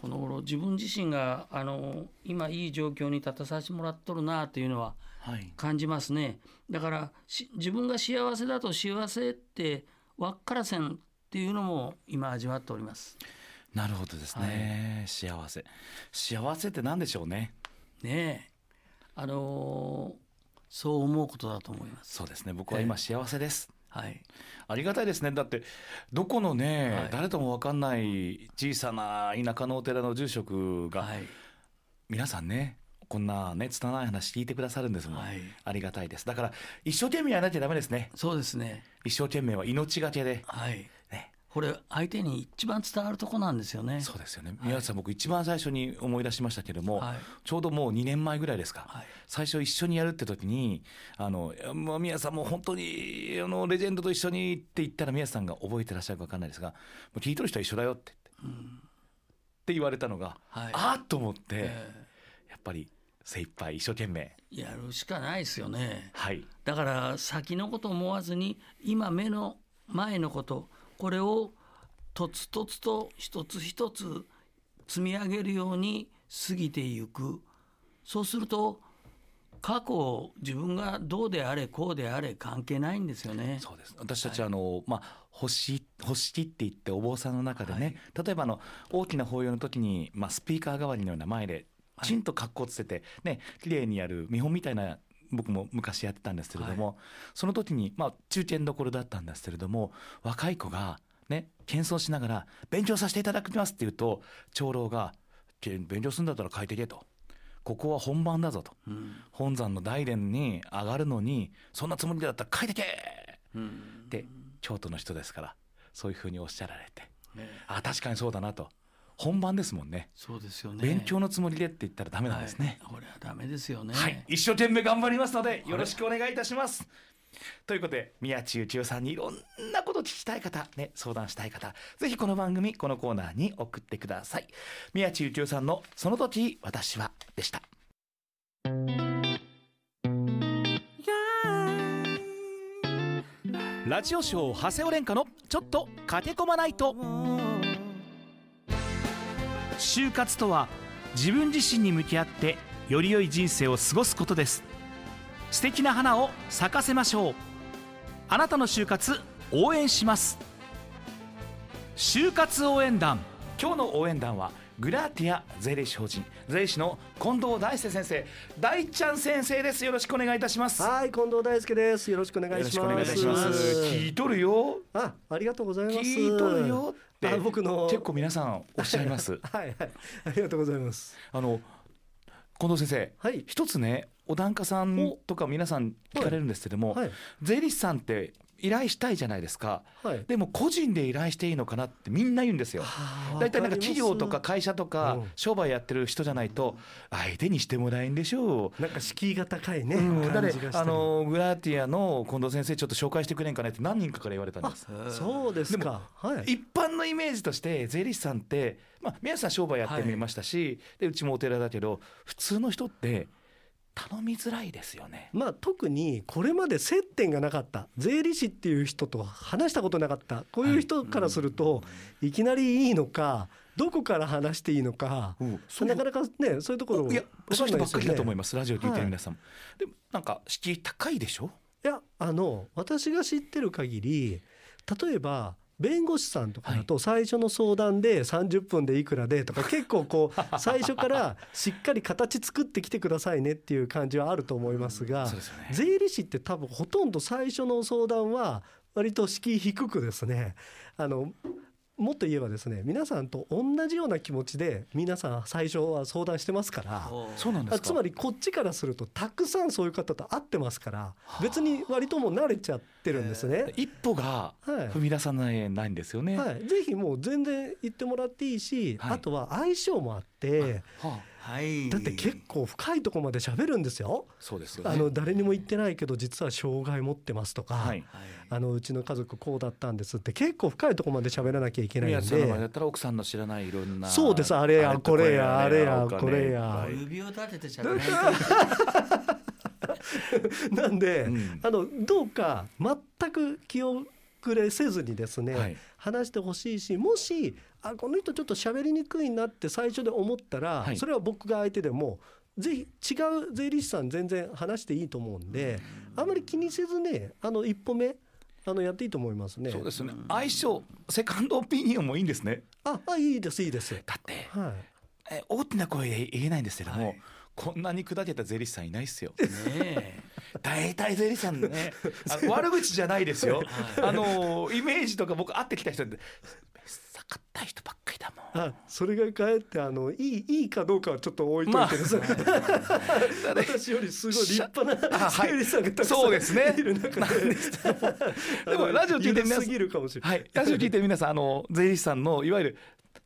この頃自分自身があの今いい状況に立たさせてもらっとるなというのははい。感じますね。だからし自分が幸せだと幸せって分っからせんっていうのも今味わっております。なるほどですね、幸せ。幸せって何でしょうね。ねえ。あのーそう思うことだと思います。そうですね。僕は今幸せです、はい。ありがたいですね。だってどこのね、はい。誰とも分かんない小さな田舎のお寺の住職が、はい。皆さんねこんなね拙い話聞いてくださるんですもん、はい。ありがたいです。だから一生懸命やらなきゃダメですね。そうですね。一生懸命は命がけで、はい。ね、これ相手に一番伝わるとこなんですよね。そうですよね。宮内さん、僕一番最初に思い出しましたけども、はい。ちょうどもう2年前ぐらいですか、はい。最初一緒にやるって時にあのもう宮内さんもう本当にあのレジェンドと一緒にって言ったら宮内さんが覚えてらっしゃるか分かんないですがもう聞いとる人は一緒だよって言って、って言われたのが、はい。ああと思って、えやっぱり精一杯一生懸命。えやるしかないですよね。はい。だから先のこと思わずに今目の前のことこれをとつとつと一つ一つ積み上げるように過ぎていく。そうすると過去を自分がどうであれこうであれ関係ないんですよね。そうです。私たちはあの、まあ星星って言ってお坊さんの中でね、例えばあの大きな法要の時に、まあ、スピーカー代わりのような前でちんと格好つけてね綺麗にやる見本みたいな僕も昔やってたんですけれども、その時に、まあ、中堅どころだったんですけれども若い子がね謙遜しながら「勉強させていただきます」って言うと長老が「け勉強するんだったら書いてけ」と。ここは本番だぞと、本山の大殿に上がるのにそんなつもりだったら書いてけって京都の人ですからそういうふうにおっしゃられて、あ確かにそうだなと本番ですもんね。そうですよね。勉強のつもりでって言ったらダメなんですね、はい。これはダメですよね。はい、一生懸命頑張りますのでよろしくお願いいたします。ということで宮地宇宙さんにいろんなこと聞きたい方、ね、相談したい方ぜひこの番組このコーナーに送ってください。宮地宇宙さんの「その時私は」でした。ラジオショー長谷尾廉歌のちょっと駆け込まないと就活とは自分自身に向き合ってより良い人生を過ごすことです。素敵な花を咲かせましょう。あなたの就活応援します。就活応援団。今日の応援団はグラティア税理士法人。税理士の近藤大輔先生。大ちゃん先生です。よろしくお願いいたします。よはい、近藤大輔です。よろしくお願いろしします。くお願いします。聞いとるよ。あ、ありがとうございます。聞いとるよってあ僕の。結構皆さんおっしゃいます。<laughs> はいはい、ありがとうございます。あの近藤先生、はい。一つねお檀家さんとか皆さん聞かれるんですけども、はい。税理士さんって依頼したいじゃないですか、はいでも個人で依頼していいのかなってみんな言うんですよ。大体なんか企業とか会社とかうん商売やってる人じゃないと相手にしてもらえんでしょう。なんか敷居が高いね。うん、だあのグラティアの近藤先生ちょっと紹介してくれんかねって何人かから言われたんあです。、そうですか。はい。一般のイメージとして税理士さんって、まあ、皆さん商売やってみましたし、でうちもお寺だけど普通の人って頼みづらいですよね。まあ特にこれまで接点がなかった税理士っていう人と話したことなかったこういう人からすると、い。きなりいいのかどこから話していいのか、うん。なかなかねそういうところいやそういう人ばっかりだと思いすますラジオ聞いてる皆さんも、でもなんか敷居高いでしょ？いやあの私が知ってる限り例えば弁護士さんとかだと最初の相談で30分でいくらでとか結構こう <laughs> 最初からしっかり形作ってきてくださいねっていう感じはあると思いますが税理士って多分ほとんど最初の相談は割と敷居低くですね。あのもっと言えばですね皆さんと同じような気持ちで皆さん最初は相談してますから。そうなんですつまりこっちからするとたくさんそういう方と会ってますから別に割ともう慣れちゃってるんですね。一歩がはい踏み出さないないんですよね、はい、ぜひもう全然言ってもらっていいし、はいあとは相性もあってははい。だって結構深いところまで喋るんですよ。あ、そうですよね。あの誰にも言ってないけど実は障害持ってますとか、はい。あのうちの家族こうだったんですって結構深いところまで喋らなきゃいけないん宮地さんの前だでったら奥さんの知らないいろんなそうです。あれやこれやあれやこれや指を立ててしゃべらなんで、うん。あのどうか全く気遅れせずにですね、はい。話してほしいしもしあこの人ちょっと喋りにくいなって最初で思ったら、はい。それは僕が相手でもぜひ違う税理士さん全然話していいと思うんであん。まり気にせずねあの一歩目あのやっていいと思いますね。そうですね。相性セカンドオピニオンもいいんですね。ああいいですいいです。だってはい。え大きな声で言えないんですけども、こんなに砕けた税理士さんいないっすよ。ね <laughs> 大体税理士さんね <laughs> 悪口じゃないですよ。あのイメージとか僕会ってきた人でさかった人ばっかりだもん。あそれがかえってあのいいいいかどうかはちょっと置いといてですね、<laughs> 私よりすごい立派なあはい。税理士さんがたくさんそうですね。いる中で。でもラジオ聞いて皆さぎるかもしれない、はい。ラジオ聞いてる皆さんあの税理士さんのいわゆる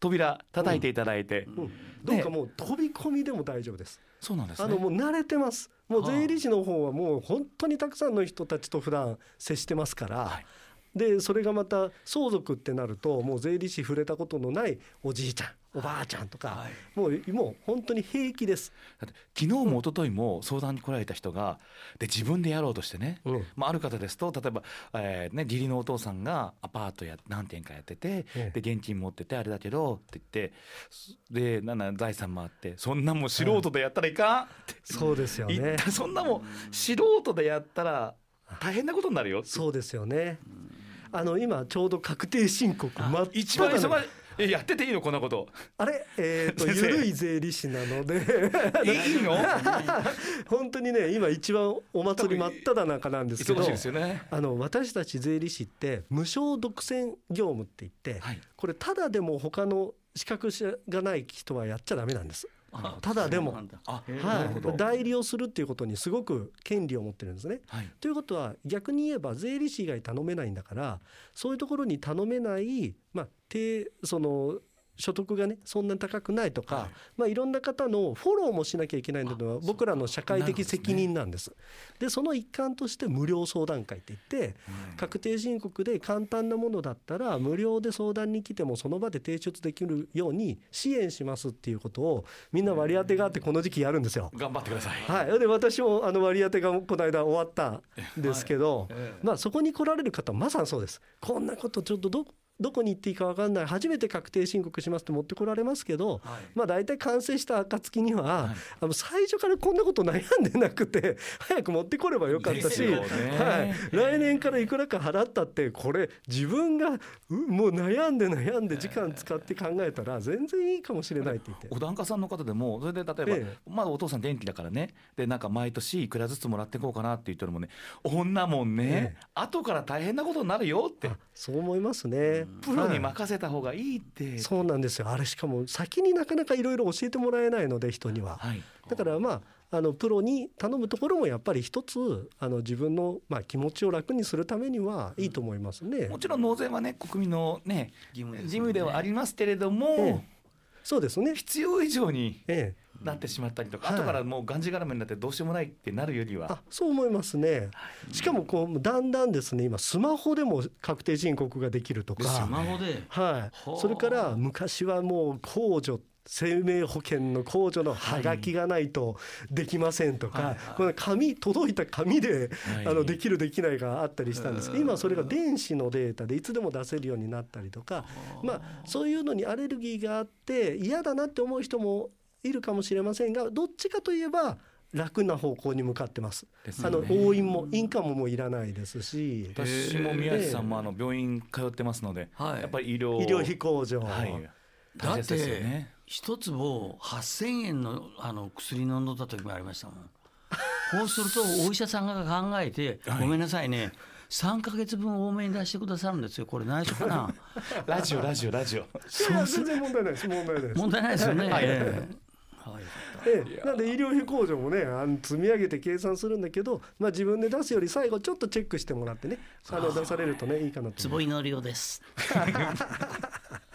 扉叩いていただいて、うん。どうかもう飛び込みでも大丈夫です。そうなんですね。あのもう慣れてます。もう税理士の方はもう本当にたくさんの人たちと普段接してますから。はいでそれがまた相続ってなるともう税理士触れたことのないおじいちゃんおばあちゃんとか、もうもう本当に平気です。だって昨日も一昨日も相談に来られた人がで自分でやろうとしてね、うんまあ、ある方ですと例えば、えーね、義理のお父さんがアパートや何軒かやってて、ええで現金持っててあれだけどって言ってでなんだ財産もあってそんなもん素人でやったらいかんってそうですよね。そんなもん素人でやったら大変なことになるよそうですよね。あの今ちょうど確定申告真っ一番忙しい。えやってていいのこんなこと。あれ？<laughs> えっ、と先生。緩い税理士なので。<laughs> いいの？<laughs> 本当にね今一番お祭り真っ只中なんですけどね。あの私たち税理士って無償独占業務って言って、はい。これただでも他の資格がない人はやっちゃダメなんです。<laughs> ただでもはい、代理をするっていうことにすごく権利を持ってるんですね。はい。ということは逆に言えば税理士以外頼めないんだからそういうところに頼めない、まあ、低その所得がねそんなに高くないとか、はい。いまあ、いろんな方のフォローもしなきゃいけないのは僕らの社会的責任なんです。でその一環として無料相談会って言って確定申告で簡単なものだったら無料で相談に来てもその場で提出できるように支援しますっていうことをみんな割り当てがあってこの時期やるんですよ。頑張ってください。はい、で私もあの割り当てがこの間終わったんですけど、まあ、そこに来られる方はまさにそうです。こんなことちょっとどどこに行っていいか分かんない。初めて確定申告しますって持ってこられますけど、まあ大体完成した暁には、あの最初からこんなこと悩んでなくて <laughs> 早く持ってこればよかったし、はい、来年からいくらか払ったってこれ自分がうもう悩んで悩んで時間使って考えたら全然いいかもしれないって言って。お檀家さんの方でもそれで例えば、ええ。まだお父さん元気だからね。でなんか毎年いくらずつもらっていこうかなって言ったらもね女もんね、え後から大変なことになるよって。あそう思いますね。プロにはい任せた方がいいって、そうなんですよ。あれしかも先になかなかいろいろ教えてもらえないので人には。はい。だからまああのプロに頼むところもやっぱり一つあの自分のまあ気持ちを楽にするためにはいいと思いますね。もちろん納税はね国民のね義務でね。義務ではありますけれども、ええ。そうですね。必要以上にええ、なってしまったりとか、はい。後からもうがんじがらめになってどうしようもないってなるよりは。あそう思いますね。しかもこうだんだんですね今スマホでも確定申告ができるとか。スマホではい。はあ、それから昔はもう控除生命保険の控除のハガキがないとできませんとか、この紙届いた紙で、はい。あのできるできないがあったりしたんですけど今はそれが電子のデータでいつでも出せるようになったりとか、まあ、そういうのにアレルギーがあって嫌だなって思う人もいるかもしれませんがどっちかといえば楽な方向に向かってます。ですあの応印も印鑑ももういらないですし。私も宮地さんもあの病院通ってますので、はい。やっぱり医療医療費控除、はい。だっ大切ですよてね一坪8,000円のあの薬飲んだ時もありましたもん。<laughs> こうするとお医者さんが考えて、ごめんなさいね。3か月分多めに出してくださるんですよ。これ内緒かな。<laughs> ラジオラジオラジオ。いや全然問題ないです。問題ないです。問題ないですよね。はい。え、なんで医療費控除もねあの積み上げて計算するんだけど、まあ、自分で出すより最後ちょっとチェックしてもらってねあの出されるとねいいかなと。思坪井のりおです。<laughs>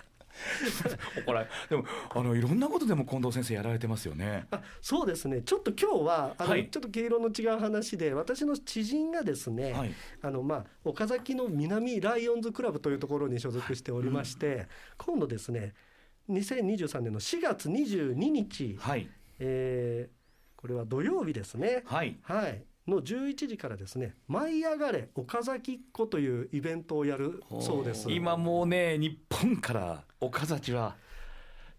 怒られでもあのいろんなことでも近藤先生やられてますよね。あそうですね。ちょっと今日はあの、はい。ちょっと毛色の違う話で私の知人がですね、はい。あのまあ、岡崎の南ライオンズクラブというところに所属しておりまして、今度ですね2023年の4月22日、はい。えーこれは土曜日ですね。はい。はい、の11時からですね「舞い上がれ岡崎っ子」というイベントをやるそうです。今もうね日本から岡崎は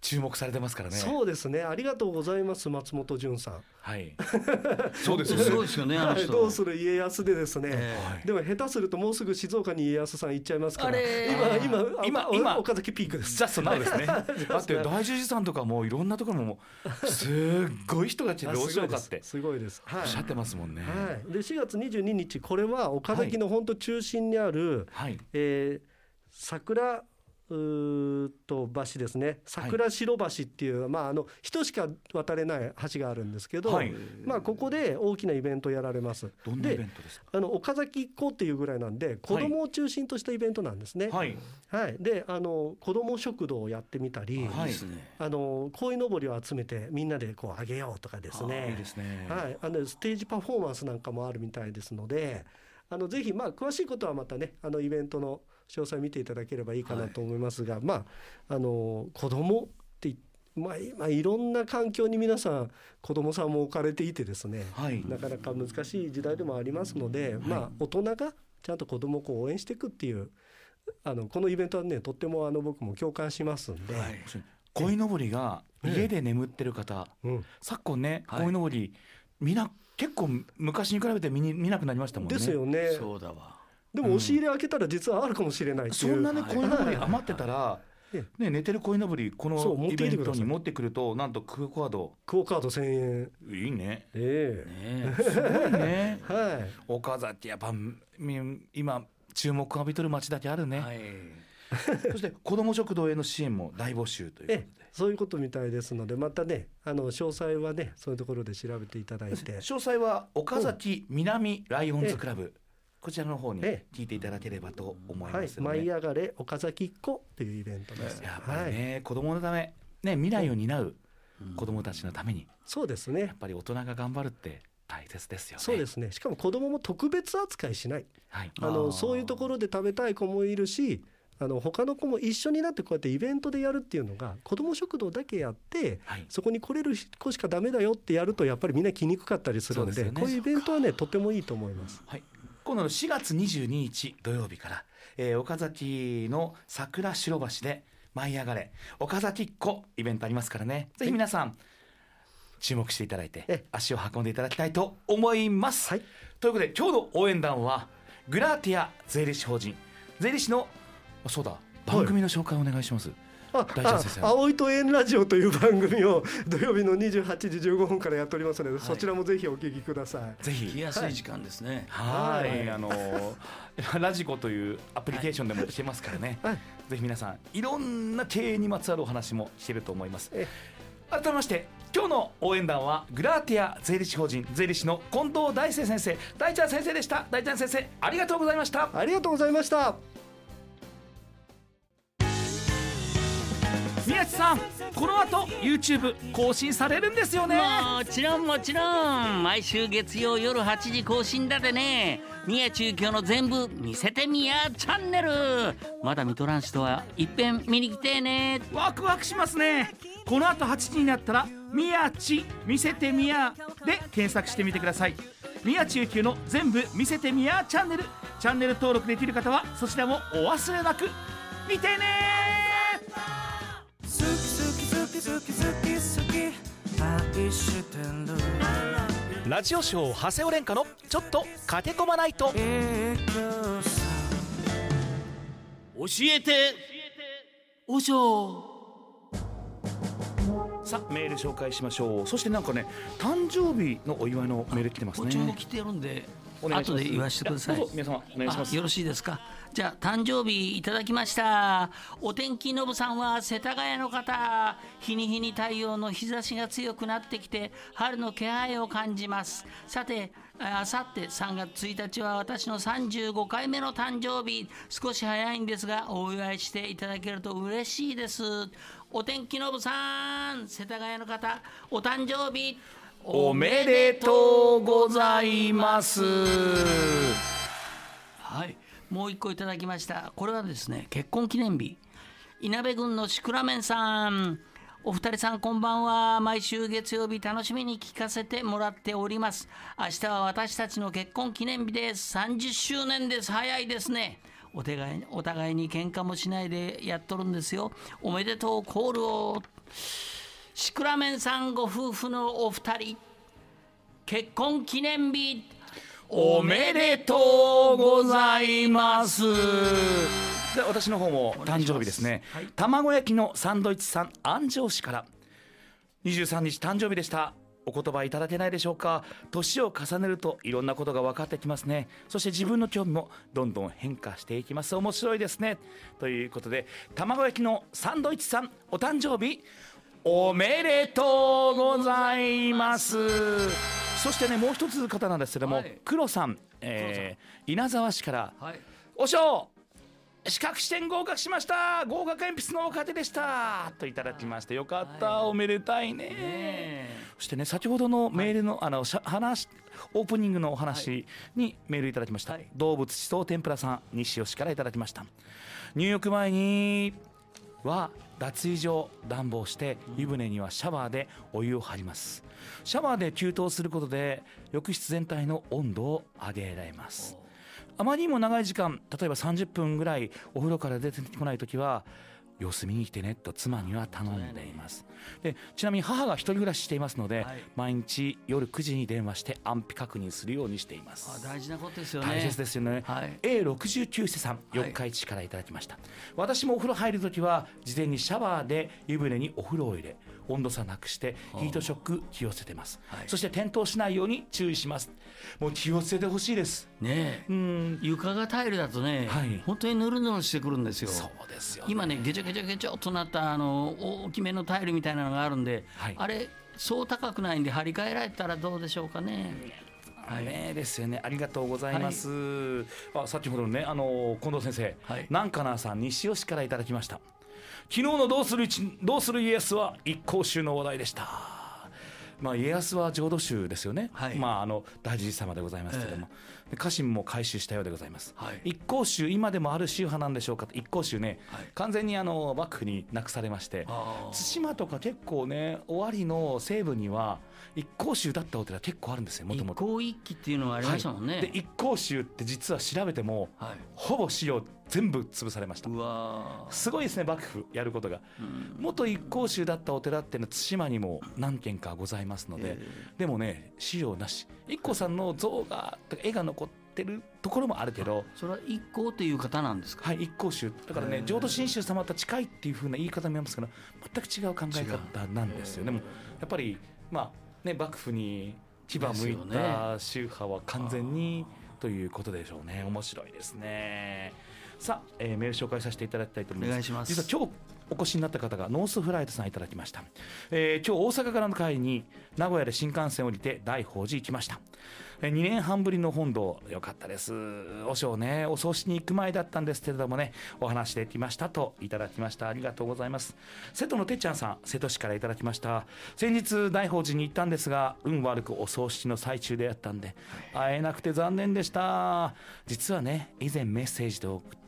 注目されてますからね。そうですね。ありがとうございます松本潤さん。はい。<laughs> そうですよね。すごいですよねあのはい、人。どうする家康でですね、でも下手するともうすぐ静岡に家康さん行っちゃいますから。あれ今今今今。岡崎ピークです。ジャストナウですね。だって大樹寺さんとかもういろんなところももうすっごい人たちでどうしようかってすごいです。はい。おっしゃってますもんね。はい、で4月22日これは岡崎の本当中心にある、はい。えー桜うと橋ですね。桜白橋っていう、まああの人しか渡れない橋があるんですけど、はい。まあここで大きなイベントやられます。どんなイベでントですか？あの岡崎っ子っていうぐらいなんで子供を中心としたイベントなんですね。はい、はい。であの子供食堂をやってみたり、はい。あの鯉のぼりを集めてみんなでこうあげようとかですね。いいですね。はい、あのステージパフォーマンスなんかもあるみたいですのであのぜひまあ詳しいことはまたねあのイベントの詳細見ていただければいいかなと思いますが、まああの子供ってまあ今いろんな環境に皆さん子供さんも置かれていてですね、はい。なかなか難しい時代でもありますので、まあ大人がちゃんと子供をこう応援していくっていうあのこのイベントはねとってもあの僕も共感しますんで、はい。鯉のぼりが家で眠ってる方うん、昨今ねはい。鯉のぼりみんな結構昔に比べて見に見なくなりましたもんね。ですよね。そうだわ。でも押し入れ開けたら実はあるかもしれないっていう。そんなねはい。鯉のぼり余ってたらえね寝てる鯉のぼりこのイベントに持ってくるとなんとクーカード。クオカード1000円。いいね。え。ねすごいね。え <laughs> はい。岡崎やっぱみ今注目を浴びとる町だけあるね、はい。<laughs> そして子ども食堂への支援も大募集ということで。ええ、そういうことみたいですので、またね、あの詳細はね、そういうところで調べていただいて。詳細は岡崎南ライオンズクラブ、こちらの方にえ聞いていただければと思いはいます、ので、舞い上がれ岡崎っ子というイベントです。やっぱりはい、ね、子供のため、ね、未来を担う子供たちのために、そうですねやっ。ぱり大人が頑張るって大切ですよね。そうですね。しかも子供も特別扱いしない。はい、あのそういうところで食べたい子もいるし。あの他の子も一緒になってこうやってイベントでやるっていうのが子ども食堂だけやってはいそこに来れる子しかダメだよってやるとやっぱりみんな来にくかったりするんでねこういうイベントはねとてもいいと思います。はい、今度の4月22日土曜日から、えー岡崎の桜白橋で舞い上がれ岡崎っ子イベントありますからね。ぜひ皆さん注目していただいてえ足を運んでいただきたいと思います、はい。ということで今日の応援団はグラーティア税理士法人。税理士のあそうだ番組の紹介お願いします、あ大ちゃん先生。あ葵と縁ラジオという番組を <laughs> 土曜日の28時15分からやっておりますので、そちらもぜひお聞きください。ぜひ。来やすい時間ですね。はい、はい。あの <laughs> ラジコというアプリケーションでもしてますからね、はい。ぜひ皆さんいろんな経営にまつわるお話もしてると思います。え改めまして今日の応援団はグラーティア税理士法人税理士の近藤大生先生。大ちゃん先生でした。大ちゃん先生ありがとうございました。ありがとうございました。宮地さんこの後 YouTube 更新されるんですよね。もちろんもちろん。毎週月曜夜8時更新だでね。宮中京の全部見せてみやチャンネル。まだ見とらん人はいっぺん見に来てね。ワクワクしますね。この後8時になったら「宮地見せてみや」で検索してみてください。宮地幸の全部見せてみやチャンネル。チャンネル登録できる方はそちらもお忘れなく。見てねラジオショー長谷尾廉歌のちょっと駆け込まないと。教えておしょさあメール紹介しましょう。そしてなんかね誕生日のお祝いのメール来てますね。来てるんでお願いします。後で言わせてください。皆様お願いします。あよろしいですか？じゃあ誕生日いただきました。お天気のぶさんは世田谷の方。日に日に太陽の日差しが強くなってきて春の気配を感じます。さてあさって3月1日は私の35回目の誕生日。少し早いんですがお祝いしていただけると嬉しいです。お天気のぶさん世田谷の方お誕生日おめでとうございますはい、もう一個いただきました。これはですね、結婚記念日。稲部郡のシクラメンさん。お二人さんこんばんは。毎週月曜日楽しみに聞かせてもらっております。明日は私たちの結婚記念日です。30周年です。早いですね。お互いお互いに喧嘩もしないでやっとるんですよ。おめでとうコールを。シクラメンさんご夫婦のお二人。結婚記念日。おめでとうございます。で私の方も誕生日ですね、はい。卵焼きのサンドイッチさん安城市から。23日誕生日でした。お言葉いただけないでしょうか。年を重ねるといろんなことが分かってきますね。そして自分の興味もどんどん変化していきます。面白いですね。ということで卵焼きのサンドイッチさんお誕生日おめでとうございます。そしてねもう一つ方なんですけども、はい。黒さん、えー稲沢市からはい。おしょう資格試験合格しました。合格鉛筆のお糧でした。といただきましてよかった、おめでたいね。ねそしてね先ほどのメールの,、あのしゃ話オープニングのお話にメールいただきました、はい。動物地層天ぷらさん西吉からいただきました。入浴前には脱衣所暖房して湯船にはシャワーでお湯を張ります。シャワーで給湯することで浴室全体の温度を上げられます。あまりにも長い時間例えば30分ぐらいお風呂から出てこない時は様子見に来てねと妻には頼んでいます。でちなみに母が一人暮らししていますので、はい。毎日夜9時に電話して安否確認するようにしていまあす大事なことですよね。大切ですよね、はい。A69 世さん四日市からいただきました、私もお風呂入るときは事前にシャワーで湯船にお風呂を入れ温度差なくしてヒートショック気をつけてます、はい。そして転倒しないように注意します。もう気をつけてほしいです。ねえ。うん。床がタイルだとね、はい。本当にぬるぬるしてくるんですよ。そうですよ、今ねゲチョゲチョゲチョっとなったあの大きめのタイルみたいなのがあるんで、はい。あれそう高くないんで張り替えられたらどうでしょうかね。はい。ねですよね。ありがとうございます、あ先ほどのねあの近藤先生、はい。南かなさん西吉からいただきました昨日のどうする一どうする家康は一向宗の話題でした。まあ、家康は浄土宗ですよね、はい。まあ、あの大寺様でございますけれども、で家臣も改宗したようでございます、はい。一向宗今でもある宗派なんでしょうか？と一向宗ね、はい。完全にあの幕府になくされまして。対馬とか結構ね尾張の西部には一向宗だったお寺結構あるんですよもと一もと。向一揆っていうのがありましたもんね、はい。で一向宗って実は調べてもはいほぼ資料全部潰されました。うわー。すごいですね幕府やることが。うん。元一向宗だったお寺っていうのは対馬にも何軒かございますので、えでもね資料なし。一向さんの像が絵が残ってるところもあるけどそれは一向という方なんですか？はい一向宗。だからね浄土真宗様と近いっていう風な言い方も見ますけど全く違う考え方なんですよ。でもやっぱりまあね幕府に牙向いた宗派は完全にということでしょうね。面白いですねさあ、えーメール紹介させていただきたいと思います。お願いします。実は今日お越しになった方がノースフライトさんいただきました、えー今日大阪からの帰りに名古屋で新幹線降りて大宝寺行きました。2年半ぶりの本堂よかったです。お正ねお葬式に行く前だったんですけれどもねお話できましたといただきました。ありがとうございます。瀬戸のてっちゃんさん瀬戸市からいただきました。先日大宝寺に行ったんですが運悪くお葬式の最中でやったんで会えなくて残念でした。実はね以前メッセージで送った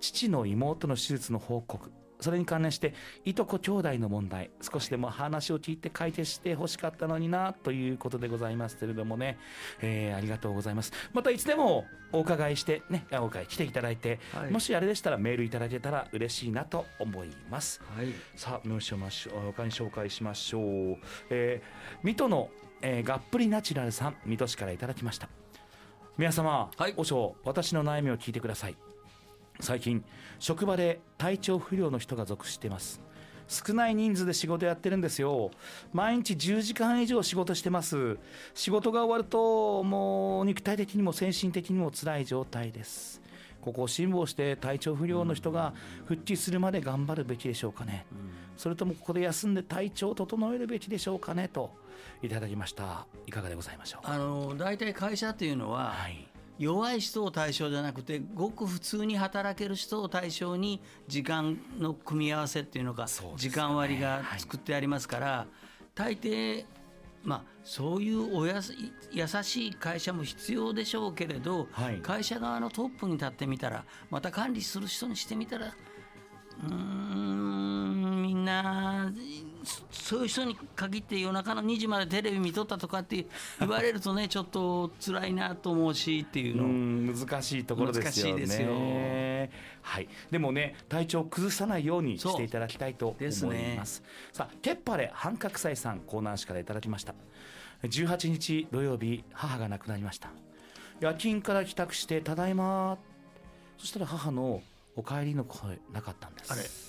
父の妹の手術の報告それに関連していとこ兄弟の問題少しでも話を聞いて解決してほしかったのになということでございますけれどもね、えーありがとうございます。またいつでもお伺いしてねあお伺い来ていただいて、はい。もしあれでしたらメールいただけたら嬉しいなと思います。はい。さあもうしましょう他に紹介しましょう、えー水戸の、えーがっぷりナチュラルさん水戸市からいただきました。皆様、はい。お尚私の悩みを聞いてください最近職場で体調不良の人が続しています。少ない人数で仕事やってるんですよ。毎日10時間以上仕事してます。仕事が終わるともう肉体的にも精神的にも辛い状態です。ここを辛抱して体調不良の人が復帰するまで頑張るべきでしょうかね、それともここで休んで体調を整えるべきでしょうかねといただきました。いかがでございましょう？かあの大体会社っていうのは、はい弱い人を対象じゃなくてごく普通に働ける人を対象に時間の組み合わせっていうのかね。時間割が作ってありますから、大抵まあそういうおやす優しい会社も必要でしょうけれど、はい。会社側のトップに立ってみたらまた管理する人にしてみたらうーんみんなそそういう人に限って夜中の2時までテレビ見とったとかって言われるとねちょっと辛いなと思うしっていううの。ん難しいところですよね。難しいですよはい。でもね体調を崩さないようにしていただきたいと思います。さあケッパレ半角祭さん江南市からいただきました。18日土曜日母が亡くなりました。夜勤から帰宅してただいま。そしたら母のお帰りの声なかったんです。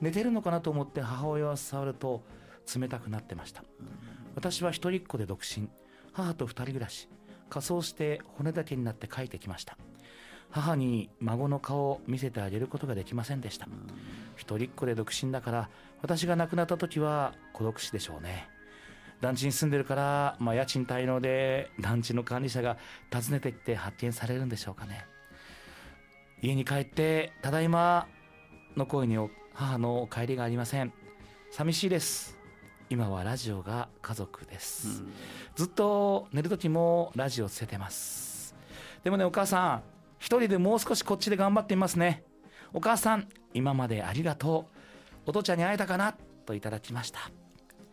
寝てるのかなと思って母親を触ると冷たくなってました。私は一人っ子で独身。母と二人暮らし。仮装して骨だけになって帰ってきました。母に孫の顔を見せてあげることができませんでした。一人っ子で独身だから私が亡くなった時は孤独死でしょうね。団地に住んでるから、まあ、家賃滞納で団地の管理者が訪ねてきて発見されるんでしょうかね。家に帰って「ただいま」の声に母の帰りがありません。寂しいです。今はラジオが家族です、ずっと寝る時もラジオつけてます。でもねお母さん一人でもう少しこっちで頑張ってみますね。お母さん今までありがとう。お父ちゃんに会えたかな？といただきました。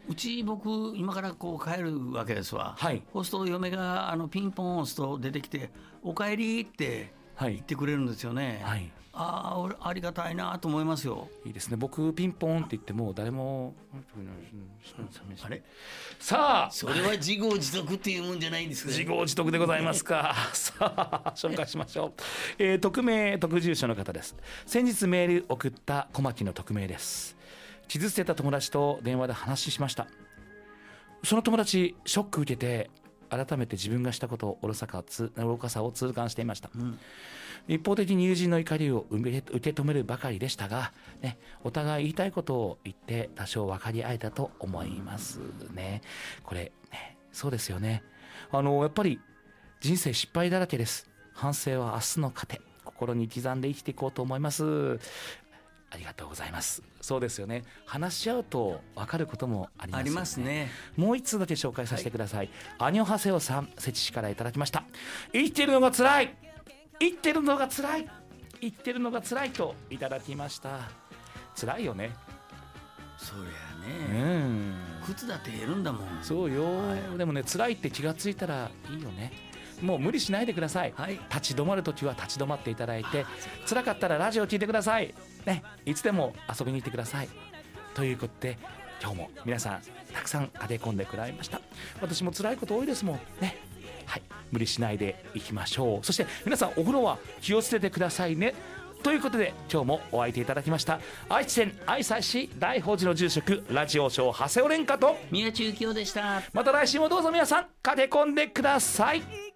うち僕今からこう帰るわけですわ、はい。そうすると嫁があのピンポン押すと出てきて「おかえり」ってはい。言ってくれるんですよね、はい。ああ俺ありがたいなと思いますよ。いいですね。僕ピンポンって言っても誰もあれ？さあ！それは自業自得っていうもんじゃないんです自業自得でございますか。<laughs> さあ紹介しましょう、えー匿名特住所の方です。先日メール送った小牧の匿名です。傷つけた友達と電話で話しました。その友達ショック受けて改めて自分がしたことを愚かかさを痛感していました、一方的に友人の怒りを受け受け止めるばかりでしたが、ね、お互い言いたいことを言って多少分かり合えたと思いますね。これ、ね、そうですよね。あのやっぱり人生失敗だらけです。反省は明日の糧。心に刻んで生きていこうと思います。ありがとうございます。そうですよね。話し合うと分かることもありますよね。ありますね。もう一通だけ紹介させてください、アニョハセオさん設置市からいただきました。生きてるのが辛い。生きてるのが辛い。生きてるのが辛いといただきました。辛いよね。そりうゃね。ん。靴だって減るんだもん。そうよ、でもね辛いって気がついたらいいよね。もう無理しないでください、はい。立ち止まるときは立ち止まっていただいて辛かったらラジオ聞いてくださいねいつでも遊びに行ってください。ということで今日も皆さんたくさん駆け込んでくらいました。私も辛いこと多いですもん。ね。はい。無理しないでいきましょう。そして皆さんお風呂は気をつけてくださいね。ということで今日もお相手いただきました。愛知県愛西市大宝寺の住職ラジオショー長谷尾廉香と宮中京でした。また来週もどうぞ皆さん駆け込んでください